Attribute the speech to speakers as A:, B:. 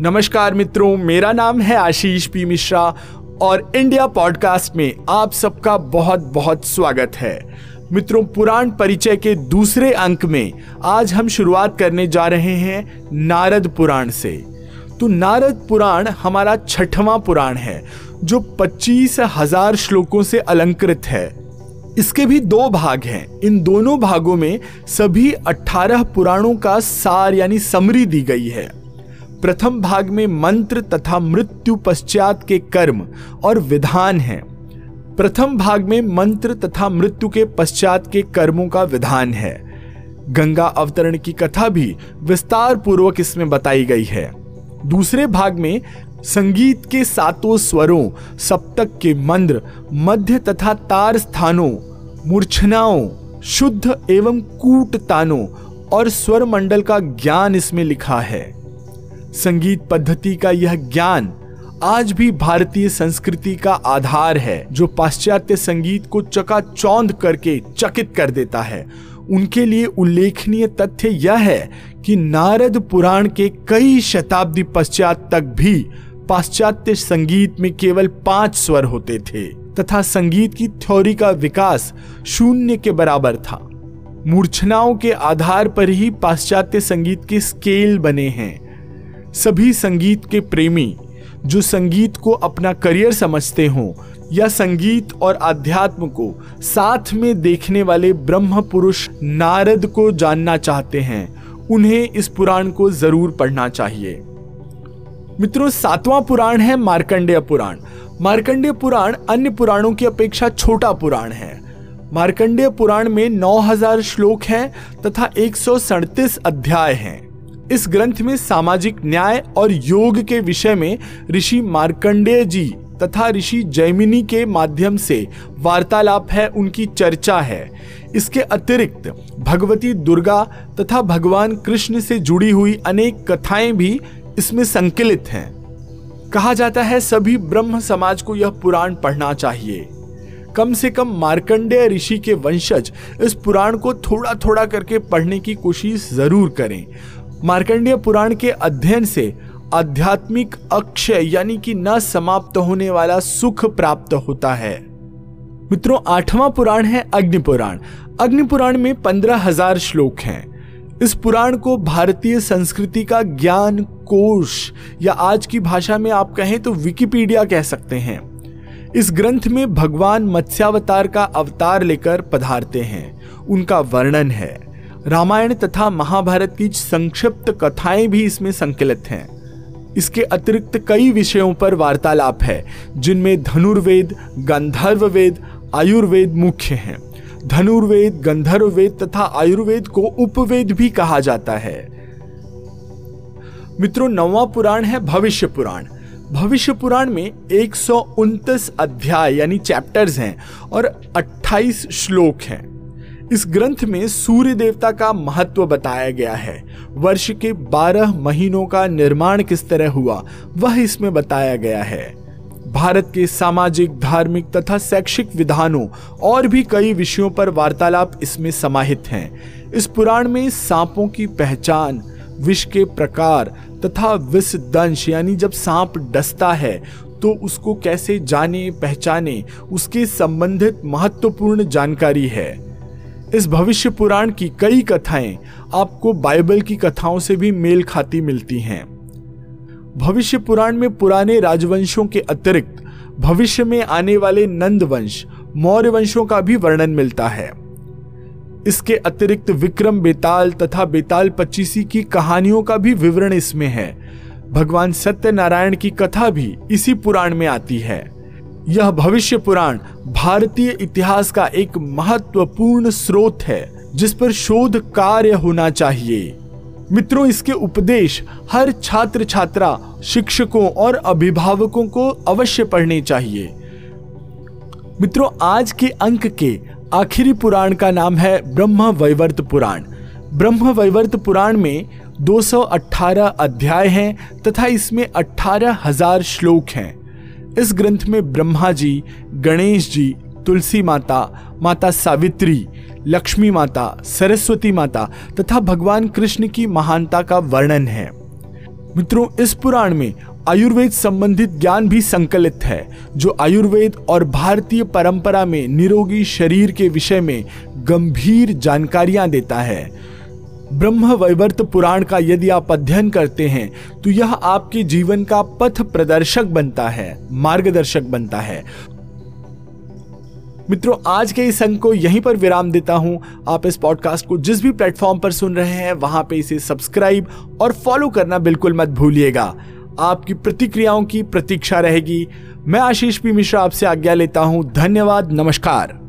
A: नमस्कार मित्रों, मेरा नाम है आशीष पी मिश्रा और इंडिया पॉडकास्ट में आप सबका बहुत बहुत स्वागत है। मित्रों, पुराण परिचय के दूसरे अंक में आज हम शुरुआत करने जा रहे हैं नारद पुराण से। तो नारद पुराण हमारा छठवां पुराण है, जो पच्चीस हज़ार श्लोकों से अलंकृत है। इसके भी दो भाग हैं। इन दोनों भागों में सभी 18 पुराणों का सार यानी समरी दी गई है। प्रथम भाग में मंत्र तथा मृत्यु पश्चात के कर्म और विधान है। प्रथम भाग में मंत्र तथा मृत्यु के पश्चात के कर्मों का विधान है। गंगा अवतरण की कथा भी विस्तार पूर्वक इसमें बताई गई है। दूसरे भाग में संगीत के सातों स्वरों, सप्तक के मंद्र मध्य तथा तार स्थानों, मूर्छनाओं, शुद्ध एवं कूट तानों और स्वर मंडल का ज्ञान इसमें लिखा है। संगीत पद्धति का यह ज्ञान आज भी भारतीय संस्कृति का आधार है, जो पाश्चात्य संगीत को चकाचौंध करके चकित कर देता है। उनके लिए उल्लेखनीय तथ्य यह है कि नारद पुराण के कई शताब्दी पश्चात तक भी पाश्चात्य संगीत में केवल पाँच स्वर होते थे, तथा संगीत की थ्योरी का विकास शून्य के बराबर था। मूर्छनाओं के आधार पर ही पाश्चात्य संगीत के स्केल बने हैं। सभी संगीत के प्रेमी, जो संगीत को अपना करियर समझते हों या संगीत और अध्यात्म को साथ में देखने वाले ब्रह्म पुरुष नारद को जानना चाहते हैं, उन्हें इस पुराण को ज़रूर पढ़ना चाहिए। मित्रों, सातवां पुराण है मार्कंडेय पुराण। मार्कंडेय पुराण अन्य पुराणों की अपेक्षा छोटा पुराण है। मार्कंडेय पुराण में 9000 श्लोक हैं तथा एक अध्याय हैं। इस ग्रंथ में सामाजिक न्याय और योग के विषय में ऋषि मार्कंडेय जी तथा ऋषि जैमिनी के माध्यम से वार्तालाप है, उनकी चर्चा है। इसके अतिरिक्त भगवती दुर्गा तथा भगवान कृष्ण से जुड़ी हुई अनेक कथाएँ भी इसमें संकलित हैं। कहा जाता है, सभी ब्रह्म समाज को यह पुराण पढ़ना चाहिए। कम से कम मार्कंडेय ऋषि के वंशज इस पुराण को थोड़ा थोड़ा करके पढ़ने की कोशिश ज़रूर करें। मार्कंडेय पुराण के अध्ययन से आध्यात्मिक अक्षय यानी कि न समाप्त होने वाला सुख प्राप्त होता है। मित्रों, आठवां पुराण है अग्नि पुराण। अग्नि पुराण में पंद्रह हज़ार श्लोक हैं। इस पुराण को भारतीय संस्कृति का ज्ञान, कोश या आज की भाषा में आप कहें तो विकिपीडिया कह सकते हैं। इस ग्रंथ में भगवान मत्स्यावतार का अवतार लेकर पधारते हैं। उनका वर्णन है। रामायण तथा महाभारत की संक्षिप्त कथाएँ भी इसमें संकलित हैं। इसके अतिरिक्त कई विषयों पर वार्तालाप है, जिनमें धनुर्वेद गंधर्व वेद आयुर्वेद मुख्य हैं। धनुर्वेद गंधर्व वेद तथा आयुर्वेद को उपवेद भी कहा जाता है। मित्रों, नौवा पुराण है भविष्य पुराण। भविष्य पुराण में एक सौ उनतीस अध्याय यानी चैप्टर्स हैं और 28 श्लोक हैं। इस ग्रंथ में सूर्य देवता का महत्व बताया गया है। वर्ष के 12 महीनों का निर्माण किस तरह हुआ, वह इसमें बताया गया है। भारत के सामाजिक, धार्मिक तथा शैक्षिक विधानों और भी कई विषयों पर वार्तालाप इसमें समाहित हैं। इस पुराण में सांपों की पहचान, विष के प्रकार तथा विष दंश, यानी जब सांप डसता है तो उसको कैसे जाने पहचाने उसके संबंधित महत्वपूर्ण जानकारी है। इस भविष्य पुराण की कई कथाएँ आपको बाइबल की कथाओं से भी मेल खाती मिलती हैं। भविष्य पुराण में पुराने राजवंशों के अतिरिक्त भविष्य में आने वाले नंद वंश मौर्य वंशों का भी वर्णन मिलता है। इसके अतिरिक्त विक्रम बेताल तथा बेताल पच्चीसी की कहानियों का भी विवरण इसमें है। भगवान सत्यनारायण की कथा भी इसी पुराण में आती है। यह भविष्य पुराण भारतीय इतिहास का एक महत्वपूर्ण स्रोत है, जिस पर शोध कार्य होना चाहिए। मित्रों, इसके उपदेश हर छात्र छात्रा शिक्षकों और अभिभावकों को अवश्य पढ़ने चाहिए। मित्रों, आज के अंक के आखिरी पुराण का नाम है ब्रह्म वैवर्त पुराण। ब्रह्म वैवर्त पुराण में 218 अध्याय हैं तथा इसमें अठारह हज़ार श्लोक हैं। इस ग्रंथ में ब्रह्मा जी, गणेश जी, तुलसी माता माता सावित्री, लक्ष्मी माता, सरस्वती माता तथा भगवान कृष्ण की महानता का वर्णन है। मित्रों, इस पुराण में आयुर्वेद संबंधित ज्ञान भी संकलित है, जो आयुर्वेद और भारतीय परंपरा में निरोगी शरीर के विषय में गंभीर जानकारियाँ देता है। ब्रह्म वैवर्त पुराण का यदि आप अध्ययन करते हैं तो यह आपके जीवन का पथ प्रदर्शक बनता है, मार्गदर्शक बनता है। मित्रों, आज के इस अंक को यहीं पर विराम देता हूँ। आप इस पॉडकास्ट को जिस भी प्लेटफॉर्म पर सुन रहे हैं, वहाँ पे इसे सब्सक्राइब और फॉलो करना बिल्कुल मत भूलिएगा। आपकी प्रतिक्रियाओं की प्रतीक्षा रहेगी। मैं आशीष पी मिश्रा आपसे आज्ञा लेता हूँ। धन्यवाद, नमस्कार।